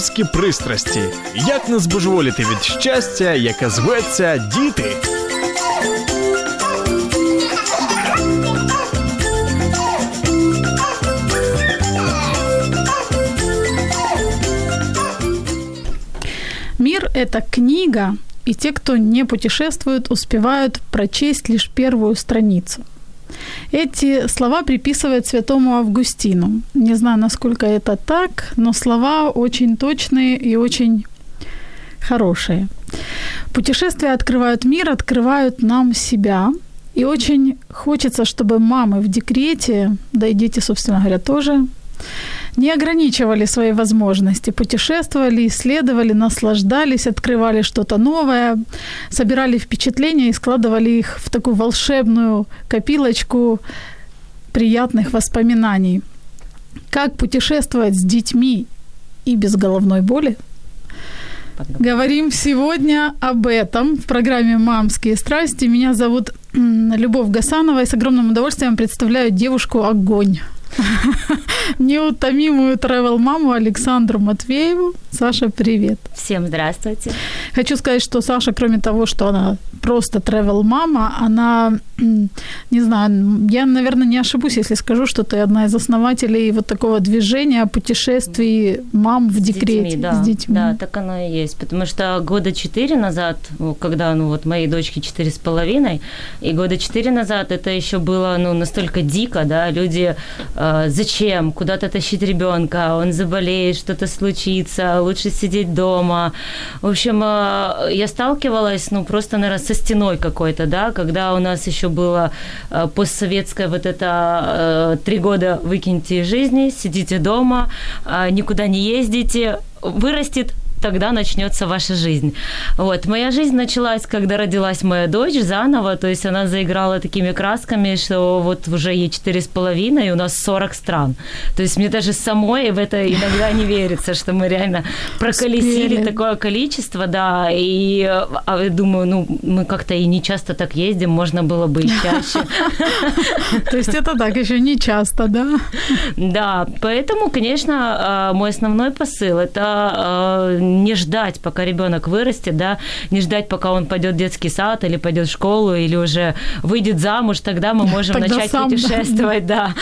Мамські пристрасті. Як не збожеволіти від щастя, яке зветься діти. Мир – это книга, и те, кто не путешествует, успевают прочесть лишь первую страницу. Эти слова приписывают святому Августину. Не знаю, насколько это так, но слова очень точные и очень хорошие. Путешествия открывают мир, открывают нам себя. И очень хочется, чтобы мамы в декрете, да и дети, собственно говоря, тоже, не ограничивали свои возможности, путешествовали, исследовали, наслаждались, открывали что-то новое, собирали впечатления и складывали их в такую волшебную копилочку приятных воспоминаний. Как путешествовать с детьми и без головной боли? Говорим сегодня об этом в программе «Мамские страсти». Меня зовут Любовь Гасанова и с огромным удовольствием представляю девушку «Огонь». неутомимую travel-маму Александру Матвееву. Саша, привет. Всем здравствуйте. Хочу сказать, что Саша, кроме того, что она просто travel-мама, она, не знаю, я, наверное, не ошибусь, если скажу, что ты одна из основателей вот такого движения путешествий мам в декрете. С детьми, да, с детьми. да, так оно и есть. Потому что года четыре назад, когда, ну, вот моей дочке четыре с половиной, и года четыре назад это еще было, ну, настолько дико, да, люди э, зачем куда-то тащить ребенка, он заболеет, что-то случится, лучше сидеть дома. В общем, э, я сталкивалась, ну, просто, наверное, со стеной какой-то, да, когда у нас еще было э, постсоветское вот это э, три года выкиньте из жизни, сидите дома, никуда не ездите, вырастет тогда начнется ваша жизнь. Вот. Моя жизнь началась, когда родилась моя дочь заново, то есть она заиграла такими красками, что вот уже ей четыре с половиной, и у нас 40 стран. То есть мне даже самой в это иногда не верится, что мы реально проколесили Успели. такое количество, да, и а, думаю, ну, мы как-то и не часто так ездим, можно было бы и чаще. То есть это так, еще не часто, да? Да, поэтому, конечно, а, мой основной посыл – это а, не ждать, пока ребенок вырастет, да, не ждать, пока он пойдет в детский сад или пойдет в школу или уже выйдет замуж, тогда мы можем тогда начать сам, путешествовать, да. да.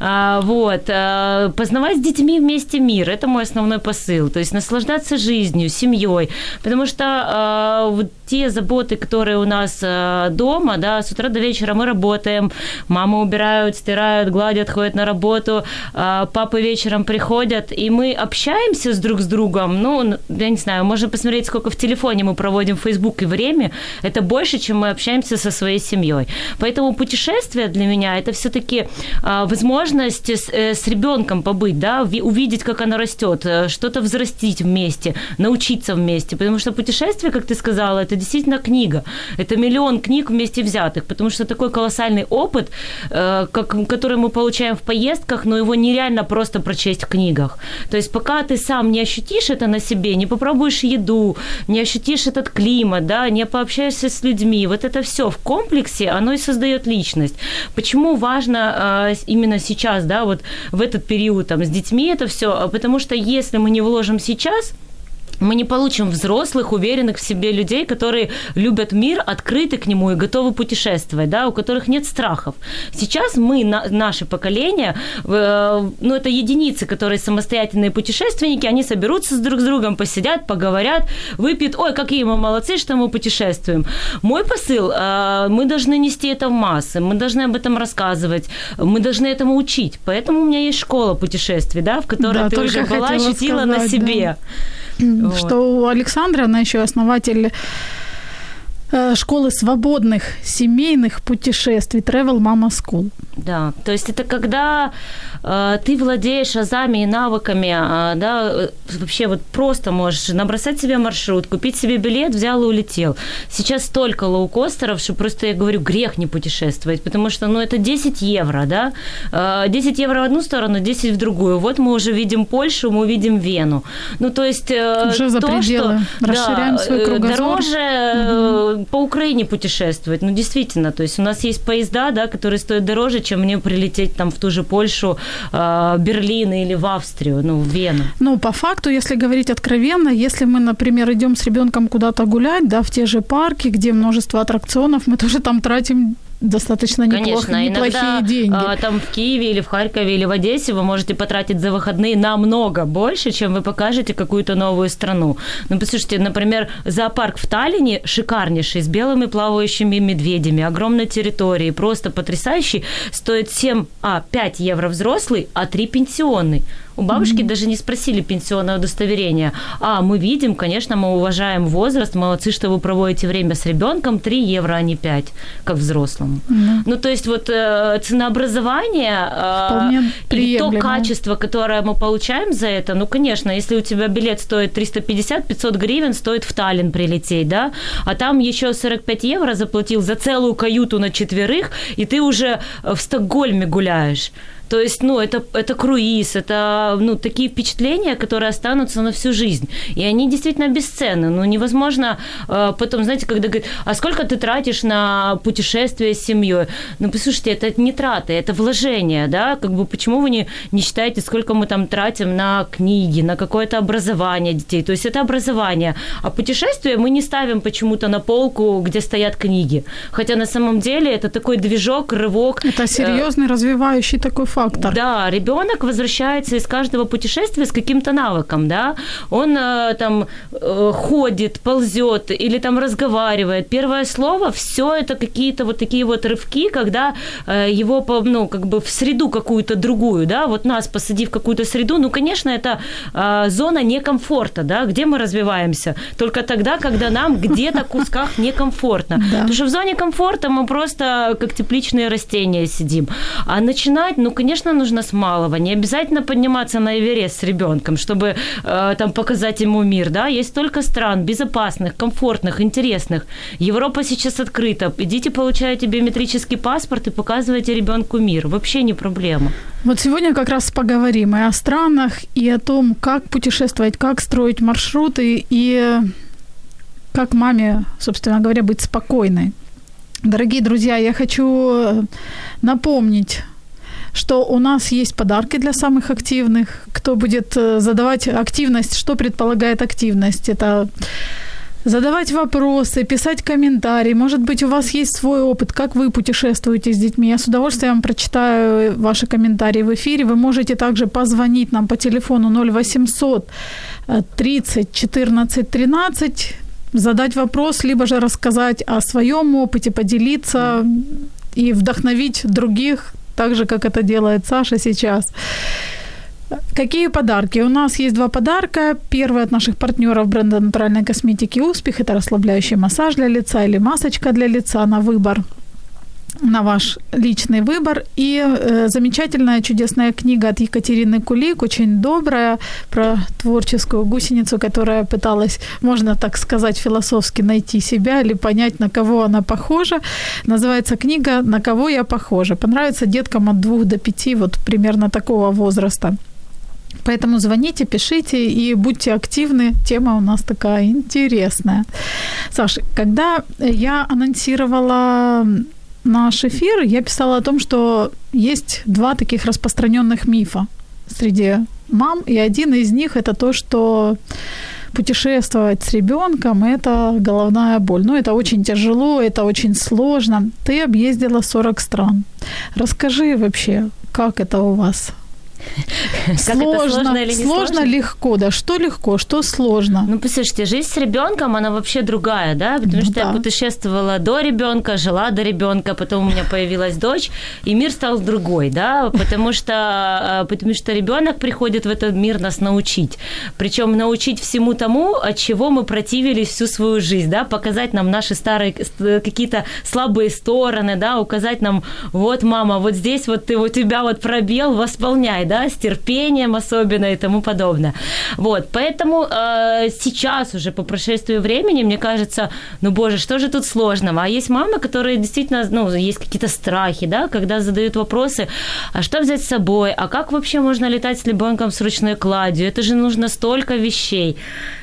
А, вот. А, познавать с детьми вместе мир, это мой основной посыл. То есть наслаждаться жизнью, семьей. Потому что а, вот те заботы, которые у нас а, дома, да, с утра до вечера мы работаем, мамы убирают, стирают, гладят, ходят на работу, а, папы вечером приходят, и мы общаемся с друг с другом, ну, я не знаю, можно посмотреть, сколько в телефоне мы проводим в Facebook и время, это больше, чем мы общаемся со своей семьей. Поэтому путешествие для меня это все-таки а, возможность с, э, с ребенком побыть, да, увидеть, как она растет, э, что-то взрастить вместе, научиться вместе. Потому что путешествие, как ты сказала, это действительно книга. Это миллион книг вместе взятых, потому что такой колоссальный опыт, э, как, который мы получаем в поездках, но его нереально просто прочесть в книгах. То есть пока ты сам не ощутишь это на себе, не попробуешь еду, не ощутишь этот климат, да, не пообщаешься с людьми, вот это все в комплексе, оно и создает личность. Почему важно э, именно сейчас, да, вот в этот период там с детьми это все? Потому что если мы не вложим сейчас, мы не получим взрослых, уверенных в себе людей, которые любят мир, открыты к нему и готовы путешествовать, да, у которых нет страхов. Сейчас мы, на, наше поколение, э, ну, это единицы, которые самостоятельные путешественники, они соберутся с друг с другом, посидят, поговорят, выпьют, ой, какие мы молодцы, что мы путешествуем. Мой посыл, э, мы должны нести это в массы, мы должны об этом рассказывать, мы должны этому учить. Поэтому у меня есть школа путешествий, да, в которой да, ты уже была, ощутила сказать, на себе. Да вот. Что у Александра, она еще основатель э, школы свободных семейных путешествий Travel Mama School. Да, то есть это когда э, ты владеешь азами и навыками, э, да, вообще вот просто можешь набросать себе маршрут, купить себе билет, взял и улетел. Сейчас столько лоукостеров, что просто я говорю, грех не путешествовать, потому что, ну, это 10 евро, да, э, 10 евро в одну сторону, 10 в другую. Вот мы уже видим Польшу, мы видим Вену. Ну, то есть э, уже за то, пределы. что Расширяем да, свой э, кругозор. дороже э, по Украине путешествовать, ну, действительно, то есть у нас есть поезда, да, которые стоят дороже, чем мне прилететь там в ту же Польшу, э, Берлин или в Австрию, ну, в Вену. Ну, по факту, если говорить откровенно, если мы, например, идем с ребенком куда-то гулять, да, в те же парки, где множество аттракционов, мы тоже там тратим достаточно неплохо, Конечно, неплохие иногда деньги. а, там в Киеве или в Харькове или в Одессе вы можете потратить за выходные намного больше, чем вы покажете какую-то новую страну. Ну, послушайте, например, зоопарк в Таллине шикарнейший, с белыми плавающими медведями, огромной территорией, просто потрясающий, стоит 7, а, 5 евро взрослый, а 3 пенсионный. У бабушки mm-hmm. даже не спросили пенсионное удостоверение. А, мы видим, конечно, мы уважаем возраст, молодцы, что вы проводите время с ребенком, 3 евро, а не 5, как взрослому. Mm-hmm. Ну, то есть вот э, ценообразование э, и то качество, которое мы получаем за это, ну, конечно, если у тебя билет стоит 350-500 гривен, стоит в Таллин прилететь, да, а там еще 45 евро заплатил за целую каюту на четверых, и ты уже в Стокгольме гуляешь. То есть, ну, это, это круиз, это, ну, такие впечатления, которые останутся на всю жизнь. И они действительно бесценны. Ну, невозможно э, потом, знаете, когда говорят, а сколько ты тратишь на путешествие с семьей? Ну, послушайте, это не траты, это вложение, да? Как бы почему вы не, не считаете, сколько мы там тратим на книги, на какое-то образование детей? То есть это образование. А путешествие мы не ставим почему-то на полку, где стоят книги. Хотя на самом деле это такой движок, рывок. Это серьезный, э, развивающий такой фактор. Да, ребенок возвращается из каждого путешествия с каким-то навыком, да. Он э, там э, ходит, ползет или там разговаривает. Первое слово, все это какие-то вот такие вот рывки, когда э, его, ну, как бы в среду какую-то другую, да, вот нас посади в какую-то среду, ну, конечно, это зона некомфорта, да, где мы развиваемся. Только тогда, когда нам где-то в кусках некомфортно. Да. Потому что в зоне комфорта мы просто как тепличные растения сидим. А начинать, ну, конечно, конечно, нужно с малого. Не обязательно подниматься на Эверест с ребенком, чтобы э, там показать ему мир. Да? Есть столько стран безопасных, комфортных, интересных. Европа сейчас открыта. Идите, получайте биометрический паспорт и показывайте ребенку мир. Вообще не проблема. Вот сегодня как раз поговорим и о странах, и о том, как путешествовать, как строить маршруты, и как маме, собственно говоря, быть спокойной. Дорогие друзья, я хочу напомнить что у нас есть подарки для самых активных. Кто будет э, задавать активность, что предполагает активность? Это задавать вопросы, писать комментарии. Может быть, у вас есть свой опыт, как вы путешествуете с детьми. Я с удовольствием прочитаю ваши комментарии в эфире. Вы можете также позвонить нам по телефону 0800 30 14 13, задать вопрос, либо же рассказать о своем опыте, поделиться и вдохновить других так же, как это делает Саша сейчас. Какие подарки? У нас есть два подарка. Первый от наших партнеров бренда натуральной косметики «Успех» – это расслабляющий массаж для лица или масочка для лица на выбор на ваш личный выбор. И э, замечательная, чудесная книга от Екатерины Кулик, очень добрая, про творческую гусеницу, которая пыталась, можно так сказать, философски найти себя или понять, на кого она похожа. Называется книга «На кого я похожа». Понравится деткам от двух до пяти, вот примерно такого возраста. Поэтому звоните, пишите и будьте активны. Тема у нас такая интересная. Саша, когда я анонсировала наш эфир, я писала о том, что есть два таких распространенных мифа среди мам, и один из них это то, что путешествовать с ребенком это головная боль. Ну, это очень тяжело, это очень сложно. Ты объездила 40 стран. Расскажи вообще, как это у вас Сложно, сложно или не сложно? Сложно, легко, да. Что легко, что сложно? Ну, послушайте, жизнь с ребенком, она вообще другая, да, потому ну, что да. я путешествовала до ребенка, жила до ребенка, потом у меня появилась дочь, и мир стал другой, да, потому что, а, потому что ребенок приходит в этот мир нас научить. Причем научить всему тому, от чего мы противились всю свою жизнь, да, показать нам наши старые какие-то слабые стороны, да, указать нам, вот, мама, вот здесь вот ты, у тебя вот пробел, восполняй, да, с терпением особенно и тому подобное. Вот, поэтому э, сейчас уже по прошествию времени, мне кажется, ну, боже, что же тут сложного? А есть мамы, которые действительно, ну, есть какие-то страхи, да, когда задают вопросы, а что взять с собой, а как вообще можно летать с ребенком с ручной кладью? Это же нужно столько вещей.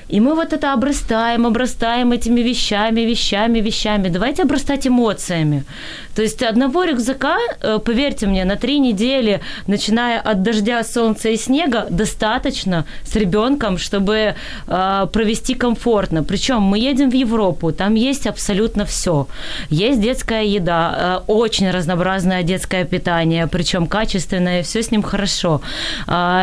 И мы вот это обрастаем, обрастаем этими вещами, вещами, вещами. Давайте обрастать эмоциями. То есть одного рюкзака, э, поверьте мне, на три недели, начиная от дождя, солнца и снега, достаточно с ребенком, чтобы э, провести комфортно. Причем мы едем в Европу, там есть абсолютно все. Есть детская еда, э, очень разнообразное детское питание, причем качественное, все с ним хорошо.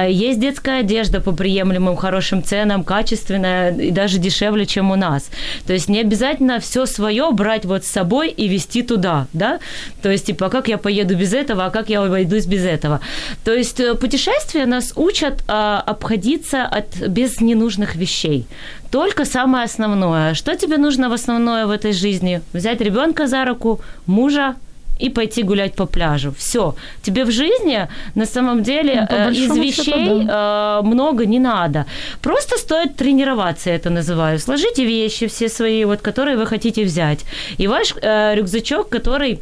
Есть детская одежда по приемлемым хорошим ценам, качественная, и даже дешевле, чем у нас. То есть не обязательно все свое брать вот с собой и вести туда, да? То есть, типа, как я поеду без этого, а как я обойдусь без этого? То есть э, путешествия нас учат а, обходиться от, без ненужных вещей. Только самое основное. Что тебе нужно в основное в этой жизни? Взять ребенка за руку, мужа, и пойти гулять по пляжу. Все. Тебе в жизни на самом деле ну, э, из вещей счету, да. э, много не надо. Просто стоит тренироваться, я это называю. Сложите вещи все свои, вот, которые вы хотите взять. И ваш э, рюкзачок, который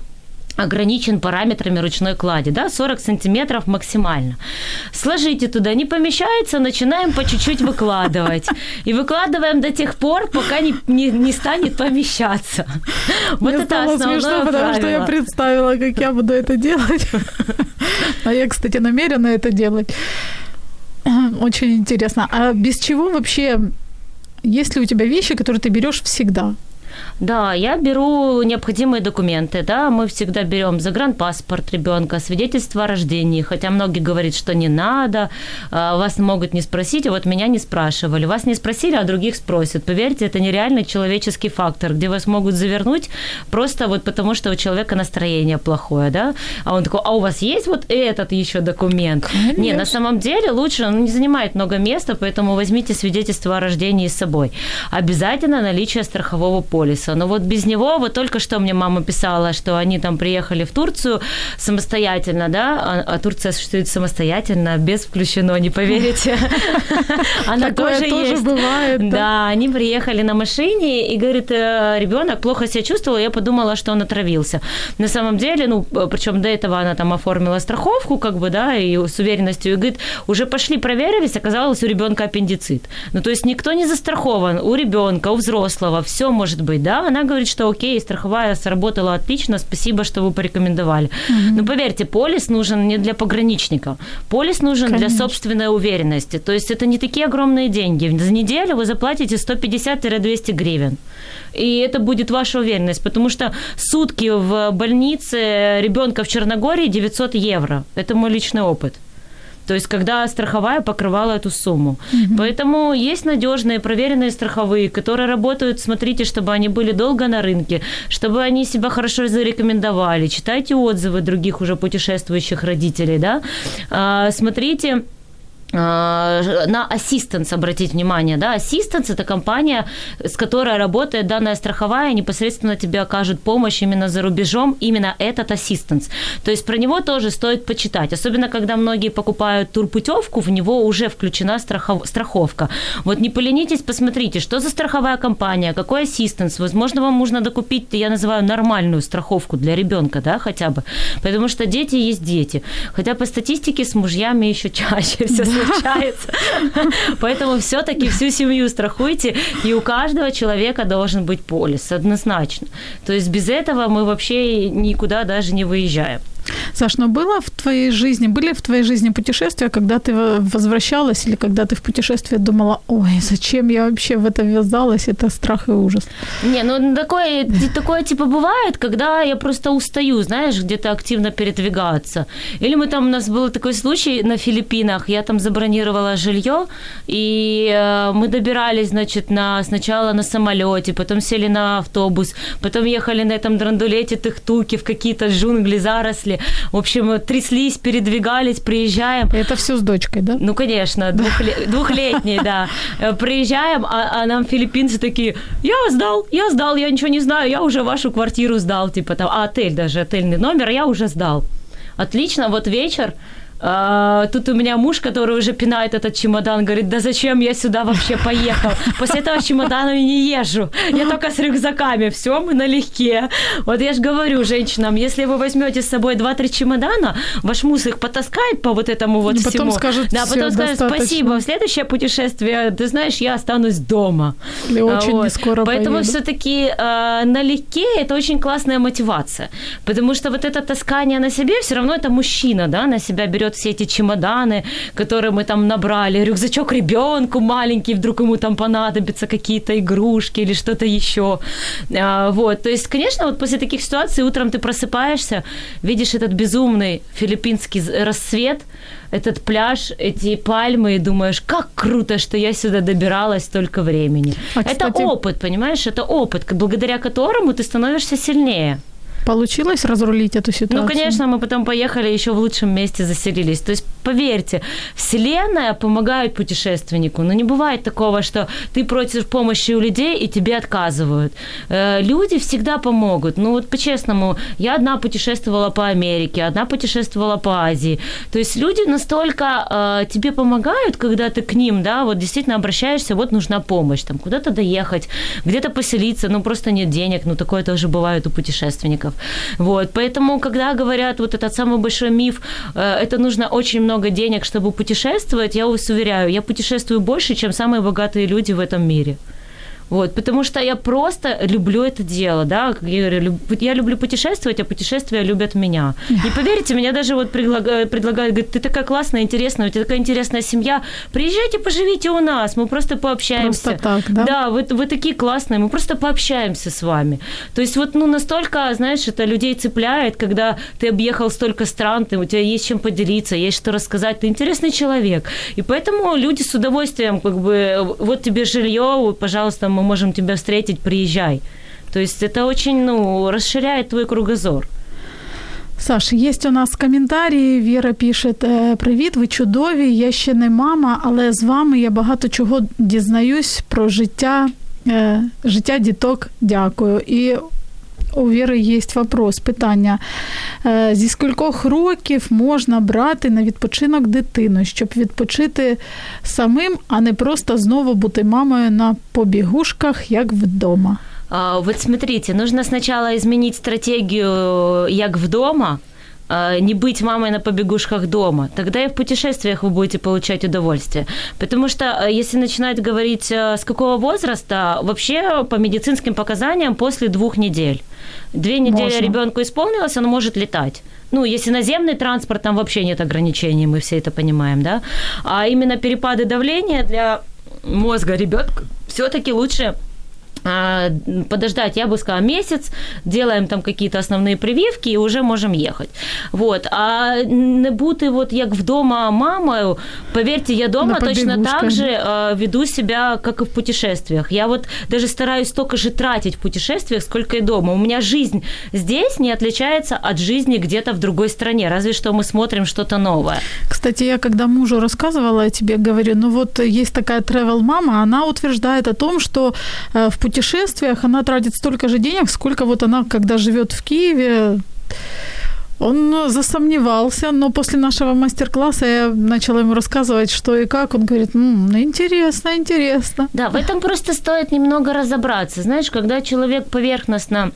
ограничен параметрами ручной клади, да, 40 сантиметров максимально. Сложите туда, не помещается, начинаем по чуть-чуть выкладывать. И выкладываем до тех пор, пока не, не, не станет помещаться. Вот Мне это основное смешно, потому правило. что я представила, как я буду это делать. А я, кстати, намерена это делать. Очень интересно. А без чего вообще есть ли у тебя вещи, которые ты берешь всегда? Да, я беру необходимые документы, да, мы всегда берем загранпаспорт ребенка, свидетельство о рождении, хотя многие говорят, что не надо, а, вас могут не спросить, а вот меня не спрашивали. Вас не спросили, а других спросят. Поверьте, это нереальный человеческий фактор, где вас могут завернуть просто вот потому, что у человека настроение плохое, да, а он такой, а у вас есть вот этот еще документ? Конечно. Не, на самом деле лучше, он не занимает много места, поэтому возьмите свидетельство о рождении с собой. Обязательно наличие страхового полиса полиса. Но вот без него, вот только что мне мама писала, что они там приехали в Турцию самостоятельно, да, а, а Турция существует самостоятельно, без включено, не поверите. Она тоже есть. бывает. Да, они приехали на машине, и, говорит, «Э, ребенок плохо себя чувствовал, я подумала, что он отравился. На самом деле, ну, причем до этого она там оформила страховку, как бы, да, и с уверенностью, и говорит, уже пошли проверились, оказалось, у ребенка аппендицит. Ну, то есть никто не застрахован, у ребенка, у взрослого, все может быть, да, она говорит, что окей, страховая сработала отлично, спасибо, что вы порекомендовали. Угу. Но поверьте, полис нужен не для пограничников, полис нужен Конечно. для собственной уверенности. То есть это не такие огромные деньги. За неделю вы заплатите 150-200 гривен. И это будет ваша уверенность, потому что сутки в больнице ребенка в Черногории 900 евро. Это мой личный опыт. То есть, когда страховая покрывала эту сумму. Угу. Поэтому есть надежные, проверенные страховые, которые работают, смотрите, чтобы они были долго на рынке, чтобы они себя хорошо зарекомендовали. Читайте отзывы других уже путешествующих родителей, да. А, смотрите, на Assistance обратить внимание, да, Assistance это компания, с которой работает данная страховая, непосредственно тебе окажут помощь именно за рубежом, именно этот Assistance. То есть про него тоже стоит почитать, особенно когда многие покупают турпутевку, в него уже включена страхов... страховка. Вот не поленитесь, посмотрите, что за страховая компания, какой Assistance, возможно, вам нужно докупить, я называю нормальную страховку для ребенка, да, хотя бы, потому что дети есть дети, хотя по статистике с мужьями еще чаще все случается. Поэтому все-таки всю семью страхуйте, и у каждого человека должен быть полис, однозначно. То есть без этого мы вообще никуда даже не выезжаем. Саш, но было в твоей жизни, были в твоей жизни путешествия, когда ты возвращалась или когда ты в путешествии думала, ой, зачем я вообще в это ввязалась, это страх и ужас? Не, ну такое, такое типа бывает, когда я просто устаю, знаешь, где-то активно передвигаться. Или мы там, у нас был такой случай на Филиппинах, я там забронировала жилье, и э, мы добирались, значит, на, сначала на самолете, потом сели на автобус, потом ехали на этом драндулете тыхтуки в какие-то джунгли, заросли, в общем, тряслись, передвигались, приезжаем. Это все с дочкой, да? Ну, конечно, двухле... двухлетней, да. Э, приезжаем, а, а нам филиппинцы такие, я сдал, я сдал, я ничего не знаю, я уже вашу квартиру сдал, типа там, а отель даже, отельный номер, я уже сдал. Отлично, вот вечер, а, тут у меня муж, который уже пинает этот чемодан, говорит, да зачем я сюда вообще поехал? После этого чемодана не езжу. Я только с рюкзаками. Все, мы налегке. Вот я же говорю женщинам, если вы возьмете с собой 2-3 чемодана, ваш муж их потаскает по вот этому вот потом всему. Скажет, да, потом скажет, спасибо, в следующее путешествие, ты знаешь, я останусь дома. Или очень вот. не скоро Поэтому поеду. все-таки э, налегке это очень классная мотивация. Потому что вот это таскание на себе, все равно это мужчина, да, на себя берет берет все эти чемоданы, которые мы там набрали, рюкзачок ребенку маленький, вдруг ему там понадобятся какие-то игрушки или что-то еще. А, вот, то есть, конечно, вот после таких ситуаций утром ты просыпаешься, видишь этот безумный филиппинский рассвет, этот пляж, эти пальмы, и думаешь, как круто, что я сюда добиралась столько времени. А, кстати... Это опыт, понимаешь, это опыт, благодаря которому ты становишься сильнее. Получилось разрулить эту ситуацию? Ну, конечно, мы потом поехали еще в лучшем месте заселились. То есть, поверьте, Вселенная помогает путешественнику. Но не бывает такого, что ты просишь помощи у людей, и тебе отказывают. Э, люди всегда помогут. Ну, вот по-честному, я одна путешествовала по Америке, одна путешествовала по Азии. То есть, люди настолько э, тебе помогают, когда ты к ним, да, вот действительно обращаешься, вот нужна помощь, там, куда-то доехать, где-то поселиться, ну, просто нет денег, ну, такое тоже бывает у путешественников. Вот, поэтому, когда говорят вот этот самый большой миф, э, это нужно очень много денег, чтобы путешествовать, я вас уверяю, я путешествую больше, чем самые богатые люди в этом мире. Вот, потому что я просто люблю это дело, да, я, говорю, я люблю путешествовать, а путешествия любят меня. И поверьте, меня даже вот предлагают, предлагают, говорят, ты такая классная, интересная, у тебя такая интересная семья, приезжайте, поживите у нас, мы просто пообщаемся. Просто так, да? Да, вы, вы такие классные, мы просто пообщаемся с вами. То есть вот, ну, настолько, знаешь, это людей цепляет, когда ты объехал столько стран, ты, у тебя есть чем поделиться, есть что рассказать, ты интересный человек. И поэтому люди с удовольствием, как бы, вот тебе жилье, пожалуйста, мы можем тебя встретить, приезжай. То есть это очень, ну, расширяет твой кругозор. Саш, є у нас коментарі. Віра пише: Привіт, ви чудові. Я ще не мама, але з вами я багато чого дізнаюсь про життя, життя діток. Дякую. І у Віри є вопрос, питання. Зі скількох років можна брати на відпочинок дитину, щоб відпочити самим, а не просто знову бути мамою на побігушках, як вдома? Вот смотрите, нужно сначала изменить стратегию як вдома, не быть мамой на побегушках дома, тогда и в путешествиях вы будете получать удовольствие. Потому что если начинать говорить с какого возраста, вообще по медицинским показаниям после двух недель. Две недели Можно. ребенку исполнилось, он может летать. Ну, если наземный транспорт, там вообще нет ограничений, мы все это понимаем, да. А именно перепады давления для мозга ребенка все-таки лучше а, подождать, я бы сказала, месяц, делаем там какие-то основные прививки и уже можем ехать. Вот. А не бути вот як вдома мамою, поверьте, я дома точно так же э, веду себя, как и в путешествиях. Я вот даже стараюсь столько же тратить в путешествиях, сколько и дома. У меня жизнь здесь не отличается от жизни где-то в другой стране, разве что мы смотрим что-то новое. Кстати, я когда мужу рассказывала о тебе, говорю, ну вот есть такая travel мама, она утверждает о том, что э, в путешествиях путешествиях она тратит столько же денег, сколько вот она, когда живет в Киеве, он засомневался, но после нашего мастер-класса я начала ему рассказывать, что и как. Он говорит, м-м, интересно, интересно. Да, в этом просто стоит немного разобраться. Знаешь, когда человек поверхностно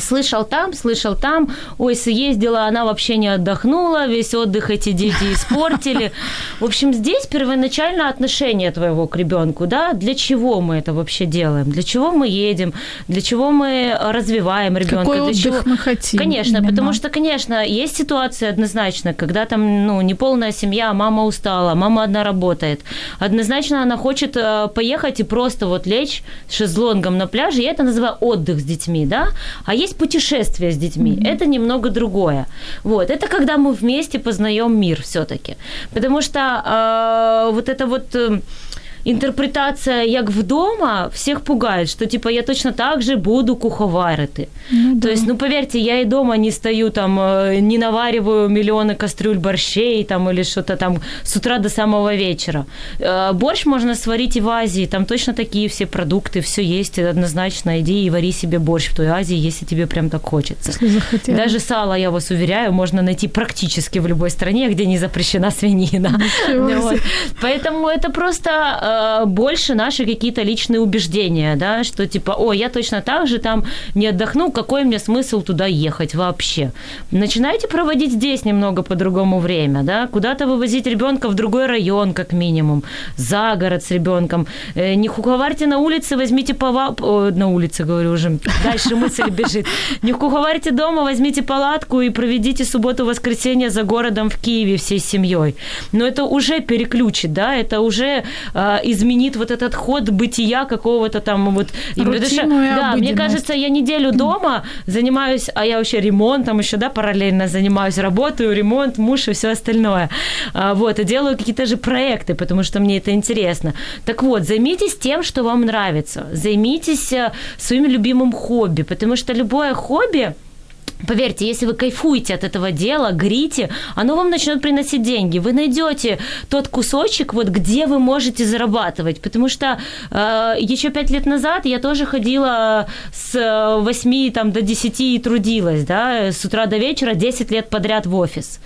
Слышал там, слышал там, ой, съездила, она вообще не отдохнула, весь отдых эти дети испортили. В общем, здесь первоначально отношение твоего к ребенку, да, для чего мы это вообще делаем, для чего мы едем, для чего мы развиваем ребенка. Какой для отдых чего... мы хотим. Конечно, именно. потому что, конечно, есть ситуация однозначно, когда там, ну, неполная семья, мама устала, мама одна работает. Однозначно она хочет э, поехать и просто вот лечь с шезлонгом на пляже, я это называю отдых с детьми, да, а есть путешествие с детьми. Mm-hmm. Это немного другое. Вот. Это когда мы вместе познаем мир все-таки. Потому что э, вот это вот... Э, інтерпретація як вдома всіх пугає, що типа я точно так же буду куховарити. Ну, да. То есть, ну поверьте, я и дома не стою там, э, не навариваю миллионы кастрюль борщей там или что-то там с утра до самого вечера. Э, борщ можно сварить и в Азии, там точно такие все продукты, все есть однозначно. Иди и вари себе борщ в той Азии, если тебе прям так хочется. Даже сало, я вас уверяю, можно найти практически в любой стране, где не запрещена свинина. Вот. Поэтому это просто э, больше наши какие-то личные убеждения, да, что типа, о, я точно так же там не отдохну, какой мне смысл туда ехать вообще? Начинайте проводить здесь немного по-другому время, да, куда-то вывозить ребенка в другой район, как минимум, за город с ребенком. Э, не куховарьте на улице, возьмите палатку, на улице, говорю уже, дальше мысль бежит. Не куховарьте дома, возьмите палатку и проведите субботу-воскресенье за городом в Киеве всей семьей. Но это уже переключит, да, это уже э, изменит вот этот ход бытия какого-то там вот. Рутинную да, мне кажется, я неделю дома занимаюсь, а я вообще ремонтом еще, да, параллельно занимаюсь, работаю, ремонт, муж и все остальное. А, вот, и делаю какие-то же проекты, потому что мне это интересно. Так вот, займитесь тем, что вам нравится. Займитесь э, своим любимым хобби, потому что любое хобби, Поверьте, если вы кайфуете от этого дела, горите, оно вам начнет приносить деньги. Вы найдете тот кусочек, вот где вы можете зарабатывать. Потому что э, еще пять лет назад я тоже ходила с 8 там, до 10 и трудилась, да, с утра до вечера 10 лет подряд в офис.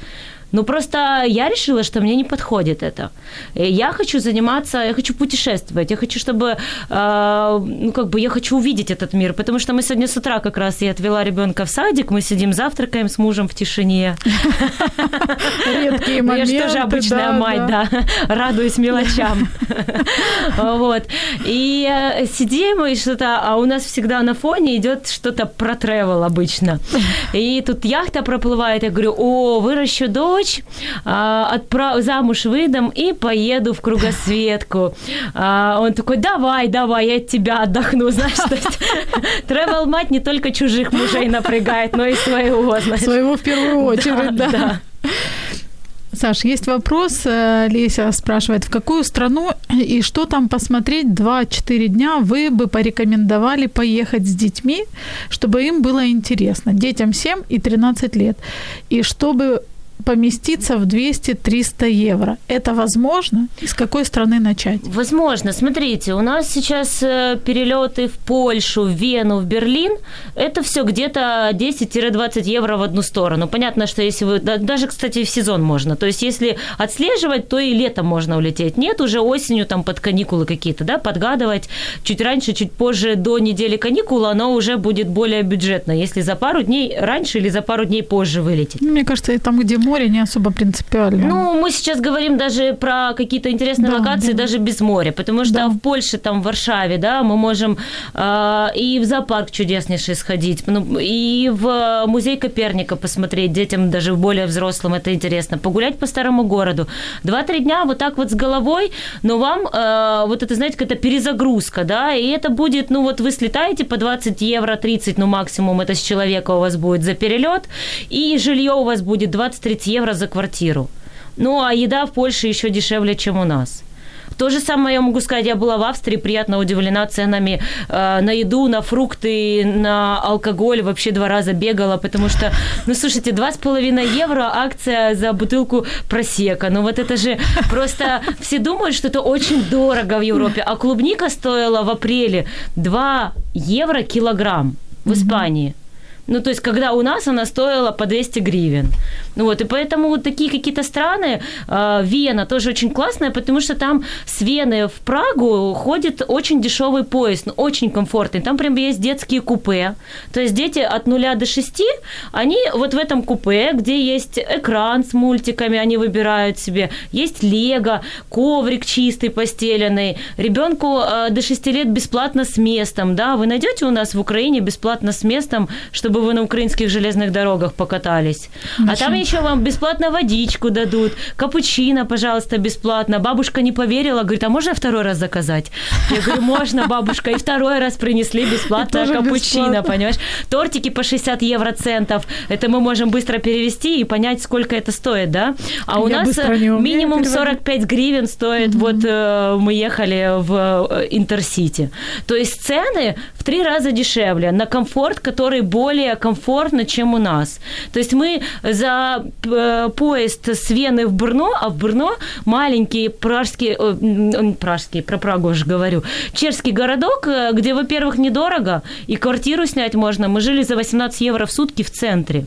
Ну, просто я решила, что мне не подходит это. Я хочу заниматься, я хочу путешествовать, я хочу, чтобы, э, ну, как бы, я хочу увидеть этот мир, потому что мы сегодня с утра как раз я отвела ребенка в садик, мы сидим, завтракаем с мужем в тишине. Редкие моменты. Я же тоже обычная мать, да, радуюсь мелочам. Вот. И э, сидим, и что-то, а у нас всегда на фоне идет что-то про тревел обычно. И тут яхта проплывает, я говорю, о, выращу дочь, дочь, а, отправ... замуж выдам и поеду в кругосветку. А, он такой, давай, давай, я от тебя отдохну, знаешь, то есть travel мать не только чужих мужей напрягает, но и своего, знаешь. Своего в первую очередь, да. да. Саш, есть вопрос. Э, Леся спрашивает, в какую страну и что там посмотреть 2-4 дня вы бы порекомендовали поехать с детьми, чтобы им было интересно? Детям 7 и 13 лет. И чтобы поместиться в 200-300 евро. Это возможно? С какой страны начать? Возможно. Смотрите, у нас сейчас э, перелеты в Польшу, в Вену, в Берлин. Это все где-то 10-20 евро в одну сторону. Понятно, что если вы... Даже, кстати, в сезон можно. То есть, если отслеживать, то и летом можно улететь. Нет, уже осенью там под каникулы какие-то, да, подгадывать. Чуть раньше, чуть позже до недели каникул оно уже будет более бюджетно. Если за пару дней раньше или за пару дней позже вылететь. Мне кажется, там, где море не особо принципиально. Ну, мы сейчас говорим даже про какие-то интересные да, локации, да. даже без моря, потому что да. в Польше, там, в Варшаве, да, мы можем э, и в зоопарк чудеснейший сходить, ну, и в музей Коперника посмотреть детям, даже более взрослым, это интересно, погулять по старому городу. Два-три дня вот так вот с головой, но вам, э, вот это, знаете, какая-то перезагрузка, да, и это будет, ну, вот вы слетаете по 20 евро, 30, ну, максимум это с человека у вас будет за перелет, и жилье у вас будет 20-30 евро за квартиру. Ну, а еда в Польше еще дешевле, чем у нас. То же самое я могу сказать, я была в Австрии, приятно удивлена ценами э, на еду, на фрукты, на алкоголь, вообще два раза бегала, потому что, ну, слушайте, два с половиной евро акция за бутылку просека, ну, вот это же просто все думают, что это очень дорого в Европе, а клубника стоила в апреле 2 евро килограмм в Испании. Ну, то есть, когда у нас она стоила по 200 гривен. Ну, вот, и поэтому вот такие какие-то страны, э, Вена тоже очень классная, потому что там с Вены в Прагу ходит очень дешевый поезд, ну, очень комфортный. Там прям есть детские купе. То есть дети от нуля до шести, они вот в этом купе, где есть экран с мультиками, они выбирают себе, есть лего, коврик чистый, постеленный, ребенку э, до 6 лет бесплатно с местом, да, вы найдете у нас в Украине бесплатно с местом, чтобы вы на украинских железных дорогах покатались. Значит. А там еще вам бесплатно водичку дадут, капучино, пожалуйста, бесплатно. Бабушка не поверила, говорит, а можно второй раз заказать? Я говорю, можно, бабушка. И второй раз принесли бесплатное капучино, понимаешь? Тортики по 60 евроцентов. Это мы можем быстро перевести и понять, сколько это стоит, да? А у нас минимум 45 гривен стоит. Вот э, мы ехали в э, Интерсити. То есть цены в три раза дешевле на комфорт, который более комфортно, чем у нас. То есть мы за э, поезд с Вены в Брно, а в Брно маленький пражский, э, пражский, про Прагу уже говорю, чешский городок, э, где, во-первых, недорого, и квартиру снять можно. Мы жили за 18 евро в сутки в центре.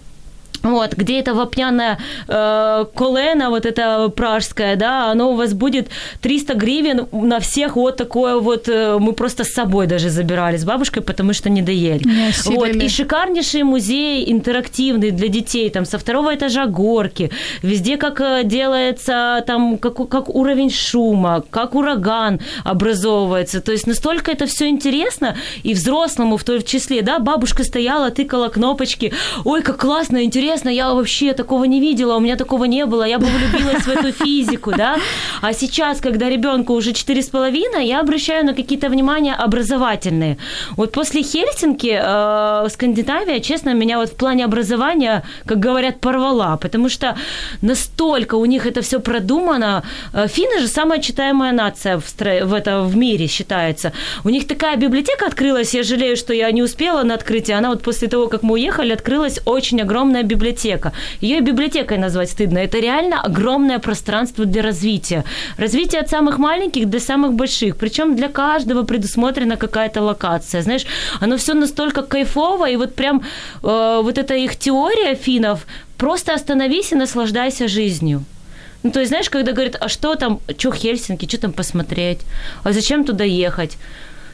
Вот, где это вапняное э, колено, вот это пражское, да, оно у вас будет 300 гривен на всех вот такое вот, э, мы просто с собой даже забирали с бабушкой, потому что не доели. Не вот, и шикарнейший музей интерактивный для детей, там со второго этажа горки, везде как э, делается, там, как, как уровень шума, как ураган образовывается, то есть настолько это все интересно, и взрослому в том числе, да, бабушка стояла, тыкала кнопочки, ой, как классно, интересно, интересно, я вообще такого не видела, у меня такого не было, я бы влюбилась в эту физику, да. А сейчас, когда ребенку уже четыре с половиной, я обращаю на какие-то внимания образовательные. Вот после Хельсинки э, Скандинавия, честно, меня вот в плане образования, как говорят, порвала, потому что настолько у них это все продумано. Э, финны же самая читаемая нация в, стро... в, это, в мире считается. У них такая библиотека открылась, я жалею, что я не успела на открытие. Она вот после того, как мы уехали, открылась очень огромная библиотека библиотека. Ее библиотекой назвать стыдно. Это реально огромное пространство для развития. Развитие от самых маленьких до самых больших. Причем для каждого предусмотрена какая-то локация. Знаешь, оно все настолько кайфово, и вот прям э, вот эта их теория финнов, просто остановись и наслаждайся жизнью. Ну, то есть, знаешь, когда говорят, а что там, что Хельсинки, что там посмотреть, а зачем туда ехать?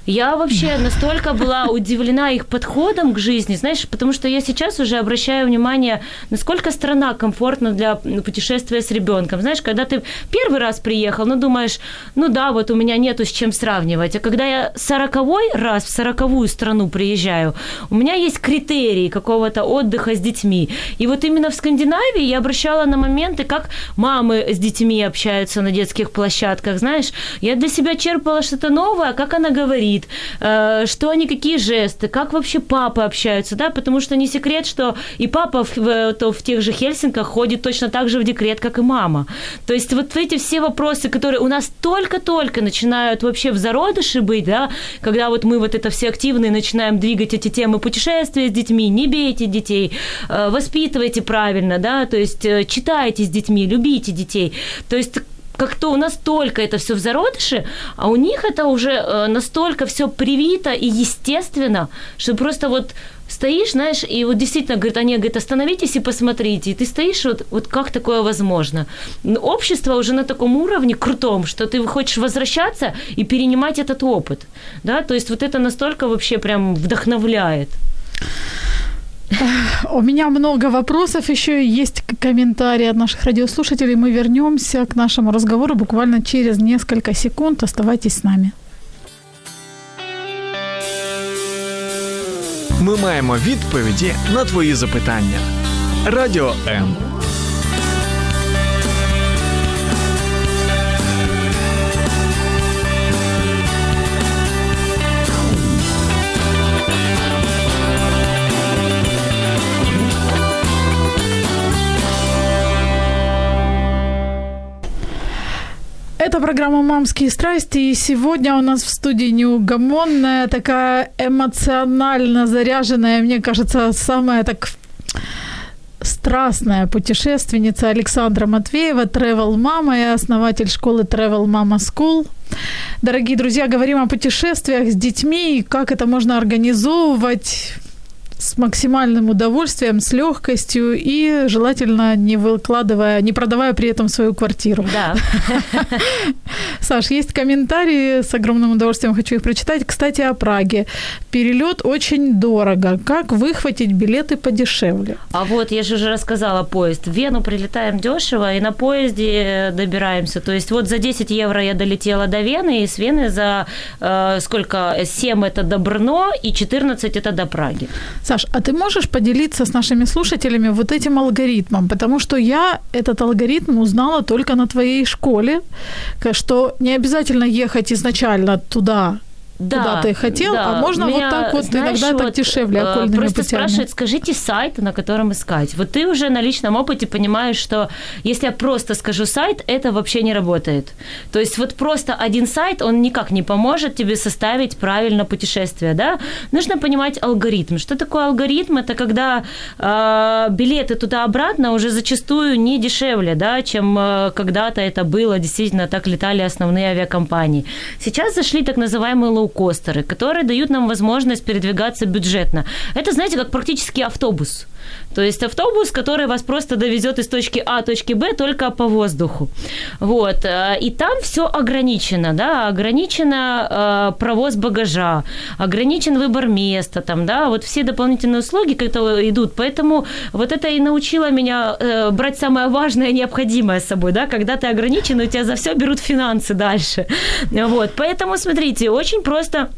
Я вообще настолько была удивлена их подходом к жизни, знаешь, потому что я сейчас уже обращаю внимание, насколько страна комфортна для путешествия с ребенком. Знаешь, когда ты первый раз приехал, ну, думаешь, ну да, вот у меня нету с чем сравнивать. А когда я сороковой раз в сороковую страну приезжаю, у меня есть критерии какого-то отдыха с детьми. И вот именно в Скандинавии я обращала на моменты, как мамы с детьми общаются на детских площадках, знаешь. Я для себя черпала что-то новое, как она говорит, говорит, э, что они, какие жесты, как вообще папы общаются, да, потому что не секрет, что и папа в, то в тех же Хельсинках ходит точно так же в декрет, как и мама. То есть вот эти все вопросы, которые у нас только-только начинают вообще в зародыше быть, да, когда вот мы вот это все активные начинаем двигать эти темы путешествия с детьми, не бейте детей, э, воспитывайте правильно, да, то есть э, читайте с детьми, любите детей. То есть как-то у нас только это все в зародыше, а у них это уже э, настолько все привито и естественно, что просто вот стоишь, знаешь, и вот действительно, говорит, они говорят, остановитесь и посмотрите. И ты стоишь, вот, вот как такое возможно? Общество уже на таком уровне крутом, что ты хочешь возвращаться и перенимать этот опыт. Да? То есть вот это настолько вообще прям вдохновляет. У меня много вопросов, еще есть комментарии от наших радиослушателей. Мы вернемся к нашему разговору буквально через несколько секунд. Оставайтесь с нами. Ми маємо відповіді на твої запитання. Радіо М. Это программа «Мамские страсти», и сегодня у нас в студии неугомонная, такая эмоционально заряженная, мне кажется, самая так страстная путешественница Александра Матвеева, travel мама и основатель школы Travel Mama School. Дорогие друзья, говорим о путешествиях с детьми и как это можно организовывать с максимальным удовольствием, с легкостью и желательно не выкладывая, не продавая при этом свою квартиру. Да. Саш, есть комментарии, с огромным удовольствием хочу их прочитать. Кстати, о Праге. Перелет очень дорого. Как выхватить билеты подешевле? А вот я же уже рассказала поезд. В Вену прилетаем дешево и на поезде добираемся. То есть вот за 10 евро я долетела до Вены, и с Вены за э, сколько? 7 это до Брно и 14 это до Праги. Саш, а ты можешь поделиться с нашими слушателями вот этим алгоритмом? Потому что я этот алгоритм узнала только на твоей школе, что не обязательно ехать изначально туда, да, куда ты хотел, да. а можно Меня, вот так вот, знаешь, иногда вот, так дешевле, э, окольными Просто путями. спрашивают, скажите сайт, на котором искать. Вот ты уже на личном опыте понимаешь, что если я просто скажу сайт, это вообще не работает. То есть вот просто один сайт, он никак не поможет тебе составить правильно путешествие, да? Нужно понимать алгоритм. Что такое алгоритм? Это когда э, билеты туда-обратно уже зачастую не дешевле, да, чем э, когда-то это было, действительно так летали основные авиакомпании. Сейчас зашли так называемые low лоукостеры, которые дают нам возможность передвигаться бюджетно. Это, знаете, как практически автобус. То есть автобус, который вас просто довезет из точки А точки Б только по воздуху. Вот. Э, и там все ограничено, да, ограничено э, провоз багажа, ограничен выбор места, там, да, вот все дополнительные услуги, которые идут. Поэтому вот это и научило меня э, брать самое важное необходимое с собой, да, когда ты ограничен, у тебя за все берут финансы дальше. Вот. Поэтому, смотрите, очень просто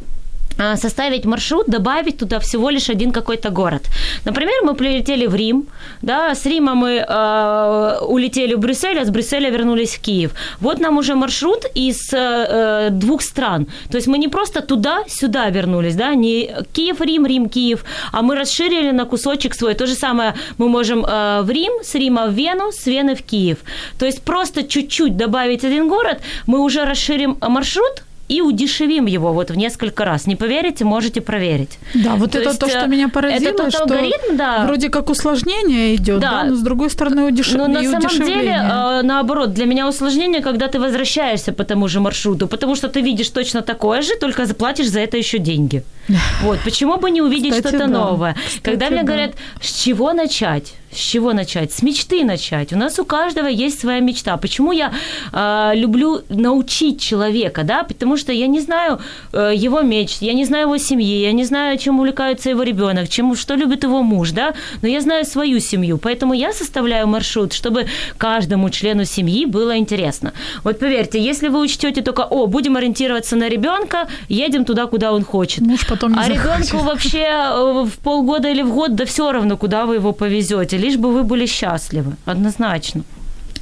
составить маршрут, добавить туда всего лишь один какой-то город. Например, мы прилетели в Рим, да, с Рима мы э, улетели в Брюссель, а с Брюсселя вернулись в Киев. Вот нам уже маршрут из э, двух стран. То есть мы не просто туда-сюда вернулись, да, не Киев-Рим, Рим-Киев, а мы расширили на кусочек свой. То же самое мы можем э, в Рим, с Рима в Вену, с Вены в Киев. То есть просто чуть-чуть добавить один город, мы уже расширим маршрут, и удешевим его вот в несколько раз. Не поверите, можете проверить. Да, вот то это есть, то, что э, меня поразило, это что алгоритм, да. вроде как усложнение идет, да. да, но с другой стороны удешевление. Но на самом деле, э, наоборот, для меня усложнение, когда ты возвращаешься по тому же маршруту, потому что ты видишь точно такое же, только заплатишь за это еще деньги. Вот, почему бы не увидеть что-то да. новое? Кстати, когда мне да. говорят, с чего начать? С чего начать? С мечты начать. У нас у каждого есть своя мечта. Почему я э, люблю научить человека, да? Потому что я не знаю э, его мечт, я не знаю его семьи, я не знаю, чем увлекается его ребенок, чем, что любит его муж, да? Но я знаю свою семью, поэтому я составляю маршрут, чтобы каждому члену семьи было интересно. Вот поверьте, если вы учтете только, о, будем ориентироваться на ребенка, едем туда, куда он хочет. Муж потом не а захочет. ребенку вообще э, в полгода или в год, да все равно, куда вы его повезете лишь бы вы были счастливы, однозначно.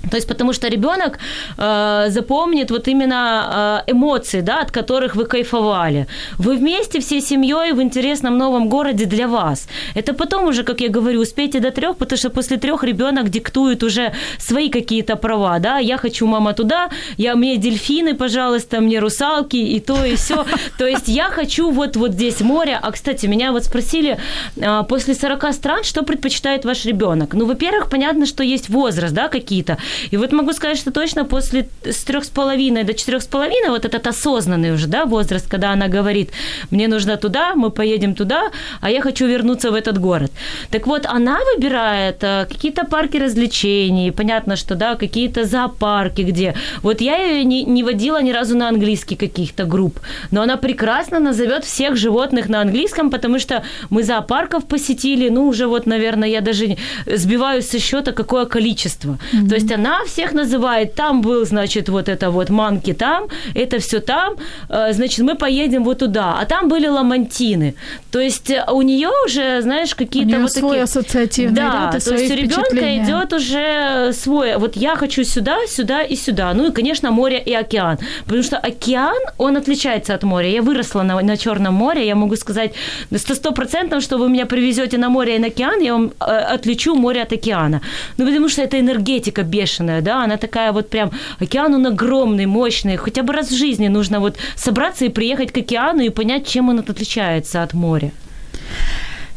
То есть потому что ребенок э, запомнит вот именно э, эмоции, да, от которых вы кайфовали. Вы вместе всей семьей в интересном новом городе для вас. Это потом уже, как я говорю, успейте до трех, потому что после трех ребенок диктует уже свои какие-то права, да. Я хочу мама туда, я мне дельфины, пожалуйста, мне русалки и то и все. То есть я хочу вот вот здесь море. А кстати, меня вот спросили э, после 40 стран, что предпочитает ваш ребенок. Ну, во-первых, понятно, что есть возраст, да, какие-то. И вот могу сказать, что точно после с трех с половиной до четырех с половиной, вот этот осознанный уже, да, возраст, когда она говорит, мне нужно туда, мы поедем туда, а я хочу вернуться в этот город. Так вот, она выбирает э, какие-то парки развлечений, понятно, что, да, какие-то зоопарки, где... Вот я ее не, не водила ни разу на английский каких-то групп, но она прекрасно назовет всех животных на английском, потому что мы зоопарков посетили, ну, уже вот, наверное, я даже сбиваюсь со счета, какое количество. Mm-hmm. То есть она всех называет, там был, значит, вот это вот манки там, это все там, э, значит, мы поедем вот туда, а там были ламантины. То есть э, у нее уже, знаешь, какие-то вот свой такие... ассоциативный да, ряд, то есть у ребенка идет уже свой, вот я хочу сюда, сюда и сюда. Ну и, конечно, море и океан, потому что океан, он отличается от моря. Я выросла на, на Черном море, я могу сказать сто процентов, что вы меня привезете на море и на океан, я вам э, отличу море от океана. Ну потому что это энергетика бешеная, да, она такая вот прям, океан он огромный, мощный, хотя бы раз в жизни нужно вот собраться и приехать к океану и понять, чем он отличается от моря.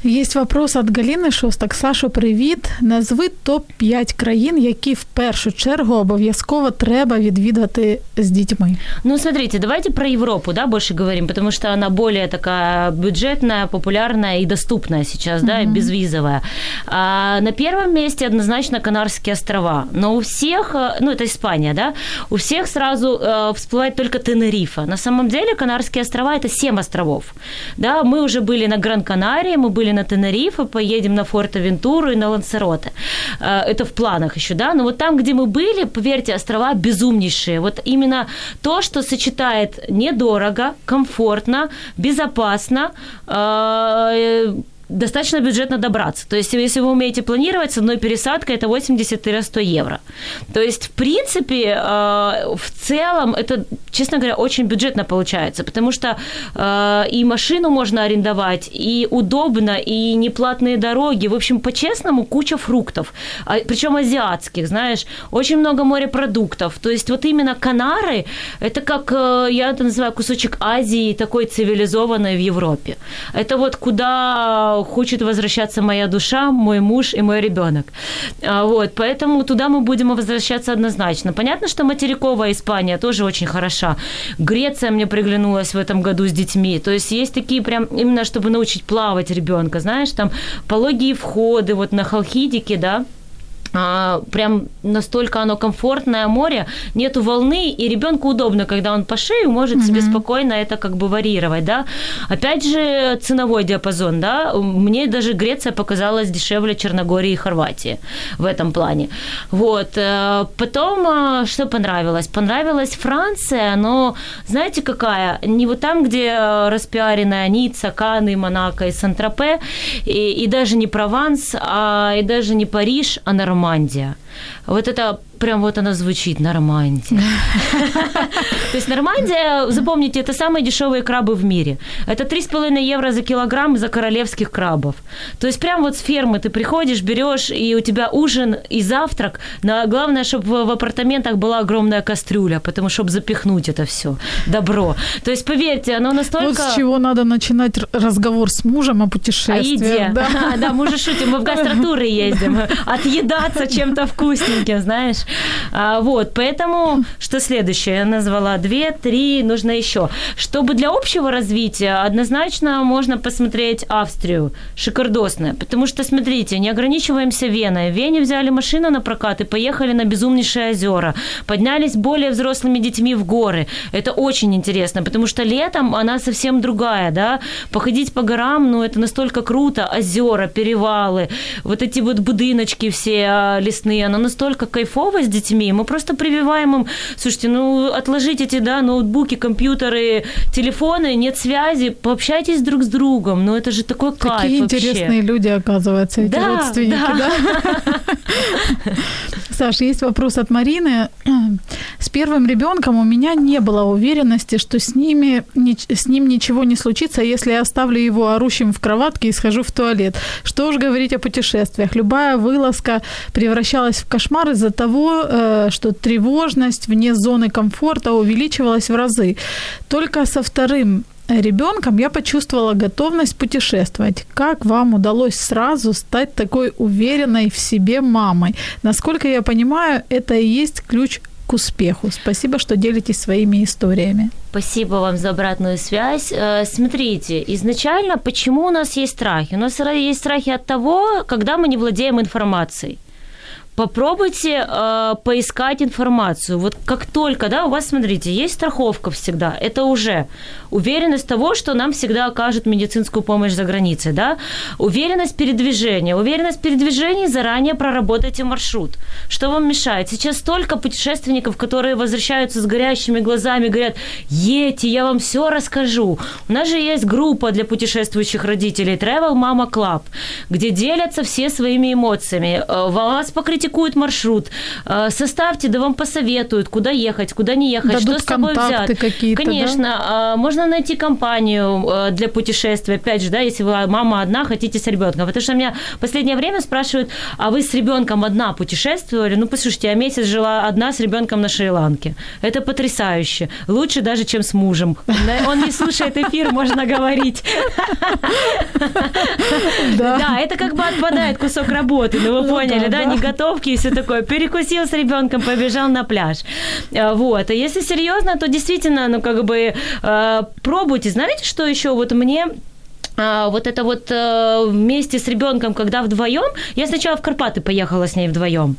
Есть вопрос от Галіни Шостак. Сашо, привіт. Назви топ-5 країн, які в першу чергу обов'язково треба відвідати з дітьми. Ну, смотрите, давайте про Европу, да, больше говорим, потому что она более такая бюджетная, популярная и доступная сейчас, да, mm-hmm. безвизовая. А на первом месте однозначно Канарские острова. Но у всех, э, ну, это Испания, да, у всех сразу э, всплывает только Тенерифа. На самом деле Канарские острова – это семь островов. Да, мы уже были на Гран-Канарии, мы были на Тенерифе, поедем на Форт-Авентуру и на Лансероте. Э, это в планах еще, да, но вот там, где мы были, поверьте, острова безумнейшие. Вот именно то, что сочетает недорого, комфортно, безопасно, э, достаточно бюджетно добраться. То есть, если вы умеете планировать, с одной пересадкой это 80-100 евро. То есть, в принципе, э, в целом это, честно говоря, очень бюджетно получается, потому что э, и машину можно арендовать, и удобно, и неплатные дороги. В общем, по-честному, куча фруктов, а, причем азиатских, знаешь, очень много морепродуктов. То есть, вот именно Канары, это как, э, я это называю, кусочек Азии такой цивилизованной в Европе. Это вот куда хочет возвращаться моя душа, мой муж и мой ребенок. А, вот, поэтому туда мы будем возвращаться однозначно. Понятно, что материковая Испания тоже очень хороша. Греция мне приглянулась в этом году с детьми. То есть есть такие прям, именно чтобы научить плавать ребенка, знаешь, там пологие входы вот на Халхидике, да, а, прям настолько оно комфортное море, нету волны, и ребенку удобно, когда он по шею может mm-hmm. себе спокойно это как бы варьировать, да. Опять же, ценовой диапазон, да, мне даже Греция показалась дешевле Черногории и Хорватии в этом плане. Вот. Э, потом, э, что понравилось? Понравилась Франция, но знаете какая? Не вот там, где распиаренная Ницца, Каны, Монако и Сан-Тропе, и, и даже не Прованс, а и даже не Париж, а Нормандия Нормандия. Вот это прям вот она звучит, Нормандия. То есть Нормандия, запомните, это самые дешевые крабы в мире. Это 3,5 евро за килограмм за королевских крабов. То есть прям вот с фермы ты приходишь, берешь, и у тебя ужин и завтрак. Но главное, чтобы в апартаментах была огромная кастрюля, потому чтобы запихнуть это все. Добро. То есть, поверьте, оно настолько... Вот с чего надо начинать разговор с мужем о путешествиях. О еде. Да, да мы же шутим, мы в гастротуры ездим. Отъедаться чем-то вкусненьким, знаешь. А, вот, поэтому что следующее? Я назвала две, три, нужно еще. Чтобы для общего развития однозначно можно посмотреть Австрию, шикардосная, потому что, смотрите, не ограничиваемся Веной. В Вене взяли машину на прокат и поехали на безумнейшие озера, поднялись более взрослыми детьми в горы. Это очень интересно, потому что летом она совсем другая, да, походить по горам, ну, это настолько круто, озера, перевалы, вот эти вот будыночки все а, лесные, оно настолько кайфово с детьми, мы просто прививаем им, слушайте, ну, отложить эти, да, ноутбуки, компьютеры, телефоны, нет связи, пообщайтесь друг с другом, ну, это же такой кайф Такие интересные люди, оказывается, эти да, родственники, да? да? Саша, есть вопрос от Марины. С первым ребенком у меня не было уверенности, что с, ними, с ним ничего не случится, если я оставлю его орущим в кроватке и схожу в туалет. Что уж говорить о путешествиях. Любая вылазка превращалась в кошмар из-за того, э, что тревожность вне зоны комфорта увеличивалась в разы. Только со вторым ребенком я почувствовала готовность путешествовать. Как вам удалось сразу стать такой уверенной в себе мамой? Насколько я понимаю, это и есть ключ к успеху. Спасибо, что делитесь своими историями. Спасибо вам за обратную связь. Э, смотрите, изначально почему у нас есть страхи? У нас есть страхи от того, когда мы не владеем информацией попробуйте э, поискать информацию. Вот как только, да, у вас, смотрите, есть страховка всегда, это уже уверенность того, что нам всегда окажут медицинскую помощь за границей, да, уверенность передвижения, уверенность передвижения, заранее проработайте маршрут. Что вам мешает? Сейчас столько путешественников, которые возвращаются с горящими глазами, говорят, едьте, я вам все расскажу. У нас же есть группа для путешествующих родителей Travel Mama Club, где делятся все своими эмоциями. Э, вас покрыть раскритикуют маршрут, э, составьте, да вам посоветуют, куда ехать, куда не ехать, Дадут что с собой взять. какие-то, Конечно, да? можно найти компанию э, для путешествия, опять же, да, если вы мама одна, хотите с ребенком. Потому что меня в последнее время спрашивают, а вы с ребенком одна путешествовали? Ну, послушайте, я месяц жила одна с ребенком на Шри-Ланке. Это потрясающе. Лучше даже, чем с мужем. Он не слушает эфир, можно говорить. Да. это как бы отпадает кусок работы, ну вы ну, поняли, да, не готовки и все такое. Перекусил с ребенком, побежал на пляж. А, вот. А если серьезно, то действительно, ну как бы э, пробуйте. Знаете, что еще вот мне а, вот это вот э, вместе с ребенком, когда вдвоем, я сначала в Карпаты поехала с ней вдвоем.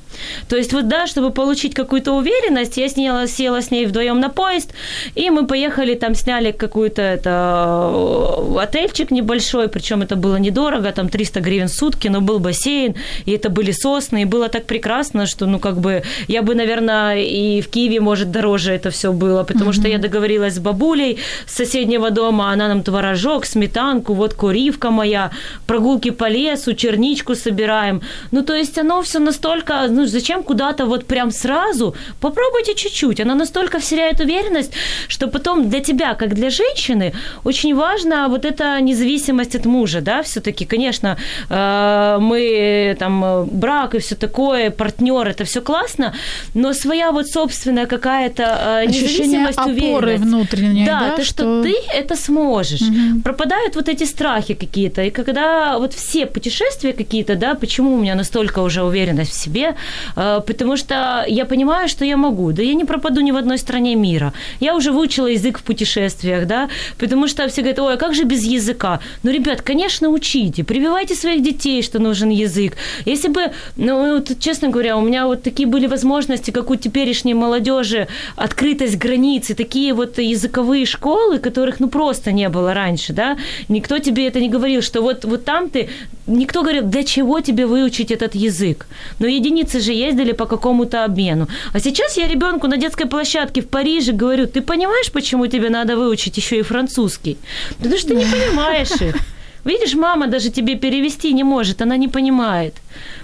То есть вот да, чтобы получить какую-то уверенность, я сняла, села с ней вдвоем на поезд, и мы поехали, там сняли какую-то это э, отельчик небольшой, причем это было недорого, там 300 гривен в сутки, но был бассейн, и это были сосны, и было так прекрасно, что, ну, как бы, я бы, наверное, и в Киеве, может, дороже это все было, потому mm-hmm. что я договорилась с бабулей с соседнего дома, она нам творожок, сметанку, вот куривка моя, прогулки по лесу, черничку собираем. Ну, то есть оно все настолько, ну, зачем куда-то вот прям сразу? Попробуйте чуть-чуть. Она настолько вселяет уверенность, что потом для тебя, как для женщины, очень важна вот эта независимость от мужа, да, все-таки, конечно, э, мы там брак и все такое, партнер, это все классно, но своя вот собственная какая-то э, независимость, Ощущение уверенность. внутренней, да, да, то, что... что ты это сможешь. Угу. Пропадают вот эти страхи какие-то. И когда вот все путешествия какие-то, да, почему у меня настолько уже уверенность в себе? Э, потому что я понимаю, что я могу. Да я не пропаду ни в одной стране мира. Я уже выучила язык в путешествиях, да, потому что все говорят, ой, а как же без языка? Ну, ребят, конечно, учите, прививайте своих детей, что нужен язык. Если бы, ну, вот, честно говоря, у меня вот такие были возможности, как у теперешней молодежи, открытость границы, такие вот языковые школы, которых, ну, просто не было раньше, да, никто тебе это не говорил, что вот, вот там ты... Никто говорил, для чего тебе выучить этот язык? Но единицы же ездили по какому-то обмену. А сейчас я ребенку на детской площадке в Париже говорю, ты понимаешь, почему тебе надо выучить еще и французский? Потому что ты не понимаешь их. Видишь, мама даже тебе перевести не может, она не понимает.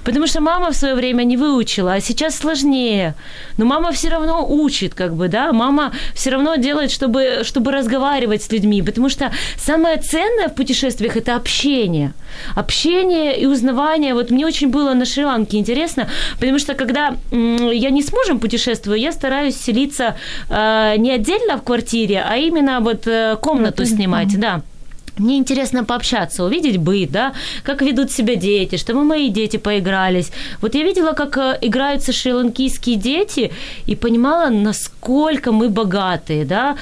Потому что мама в свое время не выучила, а сейчас сложнее. Но мама все равно учит, как бы, да, мама все равно делает, чтобы, чтобы разговаривать с людьми. Потому что самое ценное в путешествиях – это общение. Общение и узнавание. Вот мне очень было на Шри-Ланке интересно, потому что когда я не с мужем путешествую, я стараюсь селиться э, не отдельно в квартире, а именно вот э, комнату снимать, да. Мне интересно пообщаться, увидеть быт, да, как ведут себя дети, чтобы мои дети поигрались. Вот я видела, как э, играются шри-ланкийские дети и понимала, насколько мы богатые, да,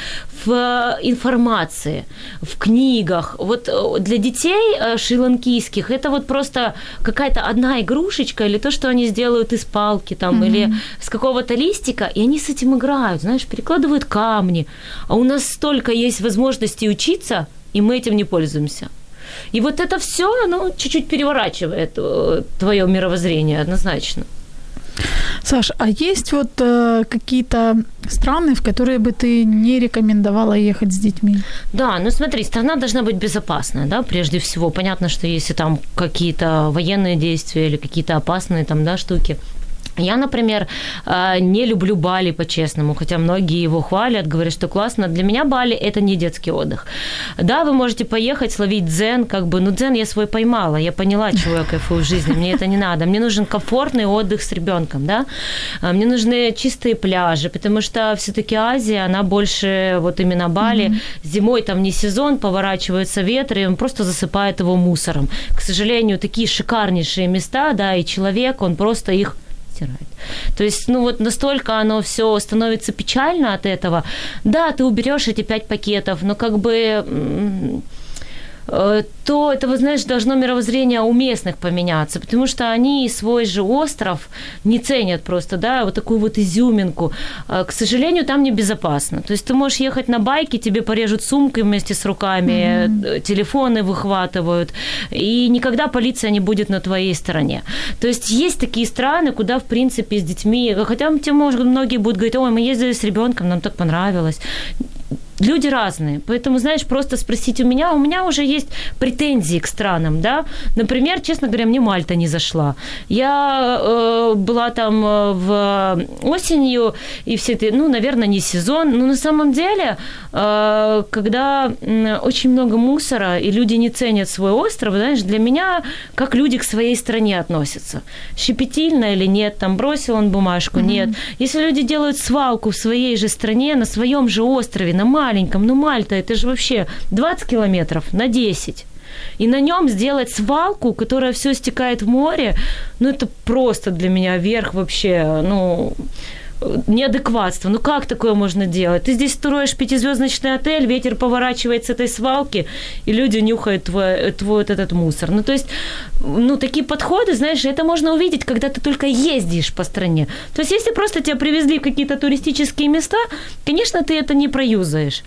в э, информации, в книгах. Вот э, для детей шри-ланкийских это вот просто какая-то одна игрушечка или то, что они сделают из палки там mm-hmm. или с какого-то листика, и они с этим играют, знаешь, перекладывают камни. А у нас столько есть возможностей учиться – и мы этим не пользуемся. И вот это все, оно чуть-чуть переворачивает э, твое мировоззрение однозначно. Саш, а есть вот э, какие-то страны, в которые бы ты не рекомендовала ехать с детьми? Да, ну смотри, страна должна быть безопасная, да, прежде всего. Понятно, что если там какие-то военные действия или какие-то опасные там, да, штуки, я, например, э, не люблю Бали по-честному, хотя многие его хвалят, говорят, что классно. Для меня Бали – это не детский отдых. Да, вы можете поехать, словить дзен, как бы, ну дзен я свой поймала, я поняла, чего я кайфую в жизни, мне это не надо. Мне нужен комфортный отдых с ребенком, да. А, мне нужны чистые пляжи, потому что все-таки Азия, она больше вот именно Бали. Mm-hmm. Зимой там не сезон, поворачиваются ветры, и он просто засыпает его мусором. К сожалению, такие шикарнейшие места, да, и человек, он просто их стирает. То есть, ну вот настолько оно все становится печально от этого. Да, ты уберешь эти пять пакетов, но как бы то это, вы знаешь, должно мировоззрение у местных поменяться, потому что они свой же остров не ценят просто, да, вот такую вот изюминку. Э, к сожалению, там небезопасно. То есть ты можешь ехать на байке, тебе порежут сумки вместе с руками, mm-hmm. телефоны выхватывают, и никогда полиция не будет на твоей стороне. То есть есть такие страны, куда, в принципе, с детьми, хотя тебе, может, многие будут говорить, ой, мы ездили с ребенком, нам так понравилось люди разные. Поэтому, знаешь, просто спросить у меня, у меня уже есть претензии к странам, да. Например, честно говоря, мне Мальта не зашла. Я э, была там э, в осенью, и все это, ну, наверное, не сезон. Но на самом деле, э, когда очень много мусора, и люди не ценят свой остров, знаешь, для меня, как люди к своей стране относятся. Щепетильно или нет, там бросил он бумажку, mm-hmm. нет. Если люди делают свалку в своей же стране, на своем же острове, на маленьком, ну Мальта, это же вообще 20 километров на 10 и на нем сделать свалку, которая все стекает в море, ну это просто для меня верх вообще, ну неадекватство. Ну как такое можно делать? Ты здесь строишь пятизвездочный отель, ветер поворачивает с этой свалки, и люди нюхают твой, твой вот этот мусор. Ну то есть, ну такие подходы, знаешь, это можно увидеть, когда ты только ездишь по стране. То есть если просто тебя привезли в какие-то туристические места, конечно, ты это не проюзаешь.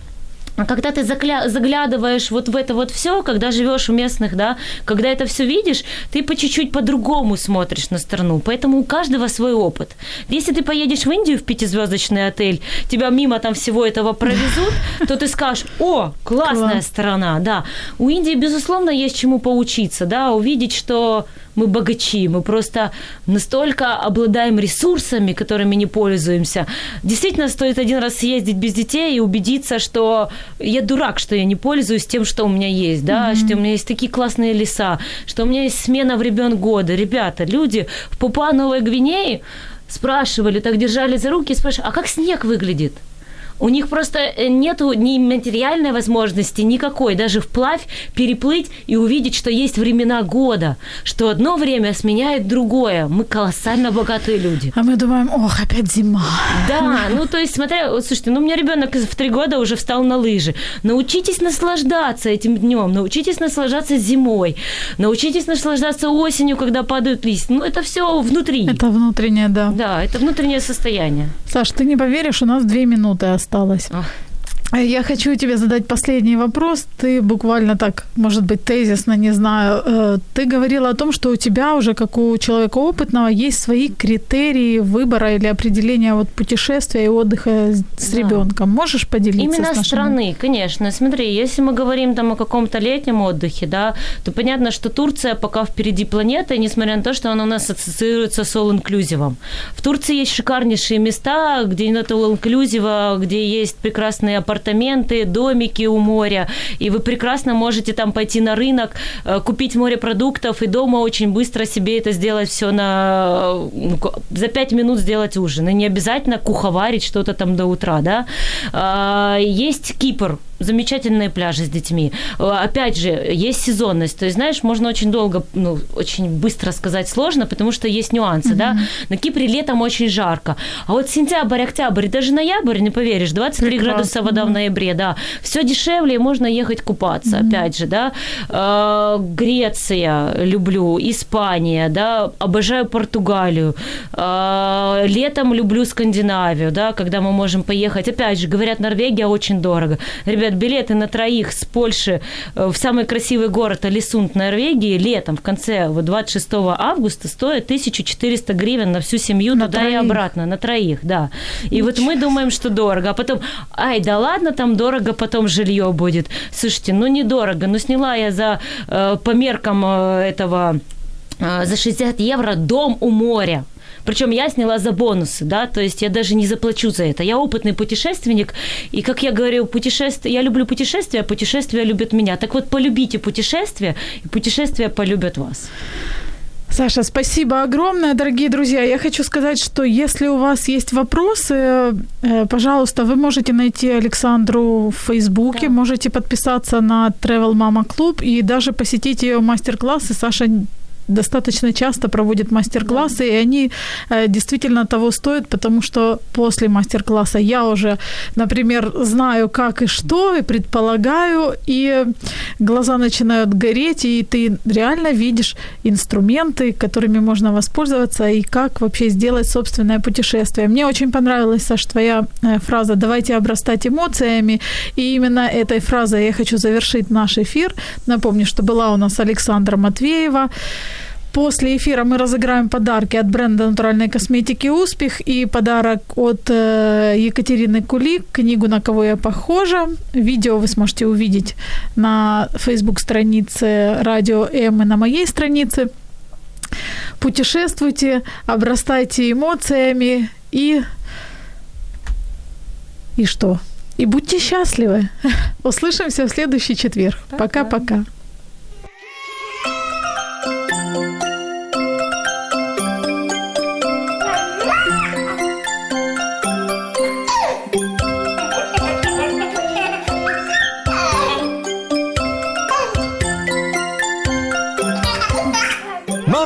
А когда ты закля- заглядываешь вот в это вот все, когда живешь у местных, да, когда это все видишь, ты по чуть-чуть по-другому смотришь на страну. Поэтому у каждого свой опыт. Если ты поедешь в Индию в пятизвездочный отель, тебя мимо там всего этого провезут, то ты скажешь, о, классная Класс. страна, да. У Индии, безусловно, есть чему поучиться, да, увидеть, что мы богачи, мы просто настолько обладаем ресурсами, которыми не пользуемся. Действительно, стоит один раз съездить без детей и убедиться, что я дурак, что я не пользуюсь тем, что у меня есть, да, mm-hmm. что у меня есть такие классные леса, что у меня есть смена времен года. Ребята, люди в Папуа Новой Гвинеи спрашивали, так держали за руки и спрашивали, а как снег выглядит? У них просто э, нету ни материальной возможности никакой, даже вплавь переплыть и увидеть, что есть времена года, что одно время сменяет другое. Мы колоссально богатые люди. А мы думаем, ох, опять зима. Да, ну то есть, смотря, слушайте, ну у меня ребенок в три года уже встал на лыжи. Научитесь наслаждаться этим днем, научитесь наслаждаться зимой, научитесь наслаждаться осенью, когда падают листья. Ну это все внутри. Это внутреннее, да. Да, это внутреннее состояние. Саш, ты не поверишь, у нас две минуты осталось осталось. Я хочу тебе задать последний вопрос. Ты буквально так, может быть, тезисно, не знаю. Э, ты говорила о том, что у тебя уже, как у человека опытного, есть свои критерии выбора или определения вот путешествия и отдыха с да. ребенком. Можешь поделиться? Именно с нашими... страны, конечно. Смотри, если мы говорим там о каком-то летнем отдыхе, да, то понятно, что Турция пока впереди планеты, несмотря на то, что она у нас ассоциируется с all-inclusive. В Турции есть шикарнейшие места, где нет all-inclusive, где есть прекрасные апартаменты, апартаменты, домики у моря, и вы прекрасно можете там пойти на рынок, э, купить морепродуктов и дома очень быстро себе это сделать все на... Ну, за пять минут сделать ужин. И не обязательно куховарить что-то там до утра, да. А, есть Кипр, замечательные пляжи с детьми. Э, опять же, есть сезонность. То есть, знаешь, можно очень долго, ну, очень быстро сказать сложно, потому что есть нюансы, mm-hmm. да. На Кипре летом очень жарко. А вот сентябрь, октябрь, даже ноябрь, не поверишь, 23 Прекрасно. градуса вода в ноябре, да. Все дешевле, и можно ехать купаться, mm-hmm. опять же, да. Э, Греция люблю, Испания, да, обожаю Португалию. Э, летом люблю Скандинавию, да, когда мы можем поехать. Опять же, говорят, Норвегия очень дорого. Ребят, стоят билеты на троих с Польши э, в самый красивый город Алисунд, Норвегии, летом, в конце вот 26 августа, стоит 1400 гривен на всю семью на туда троих. и обратно, на троих, да. И Ничего. вот мы думаем, что дорого, а потом, ай, да ладно, там дорого, потом жилье будет. Слушайте, ну недорого, ну сняла я за, э, по меркам э, этого за 60 евро дом у моря. Причем я сняла за бонусы, да, то есть я даже не заплачу за это. Я опытный путешественник, и, как я говорю, путешествие, я люблю путешествия, а путешествия любят меня. Так вот, полюбите путешествия, и путешествия полюбят вас. Саша, спасибо огромное, дорогие друзья. Я хочу сказать, что если у вас есть вопросы, э, пожалуйста, вы можете найти Александру в Фейсбуке, да. можете подписаться на Travel Mama Club и даже посетить ее мастер-классы. Саша достаточно часто проводит мастер-классы, и они э, действительно того стоят, потому что после мастер-класса я уже, например, знаю, как и что, и предполагаю, и глаза начинают гореть, и ты реально видишь инструменты, которыми можно воспользоваться, и как вообще сделать собственное путешествие. Мне очень понравилась, Саш, твоя э, фраза «давайте обрастать эмоциями», и именно этой фразой я хочу завершить наш эфир. Напомню, что была у нас Александра Матвеева, После эфира мы разыграем подарки от бренда натуральной косметики «Успех» и подарок от э, Екатерины Кулик, книгу «На кого я похожа». Видео вы сможете увидеть на Facebook-странице «Радио М» и на моей странице. Путешествуйте, обрастайте эмоциями и... И что? И будьте счастливы. Услышимся в следующий четверг. Пока-пока.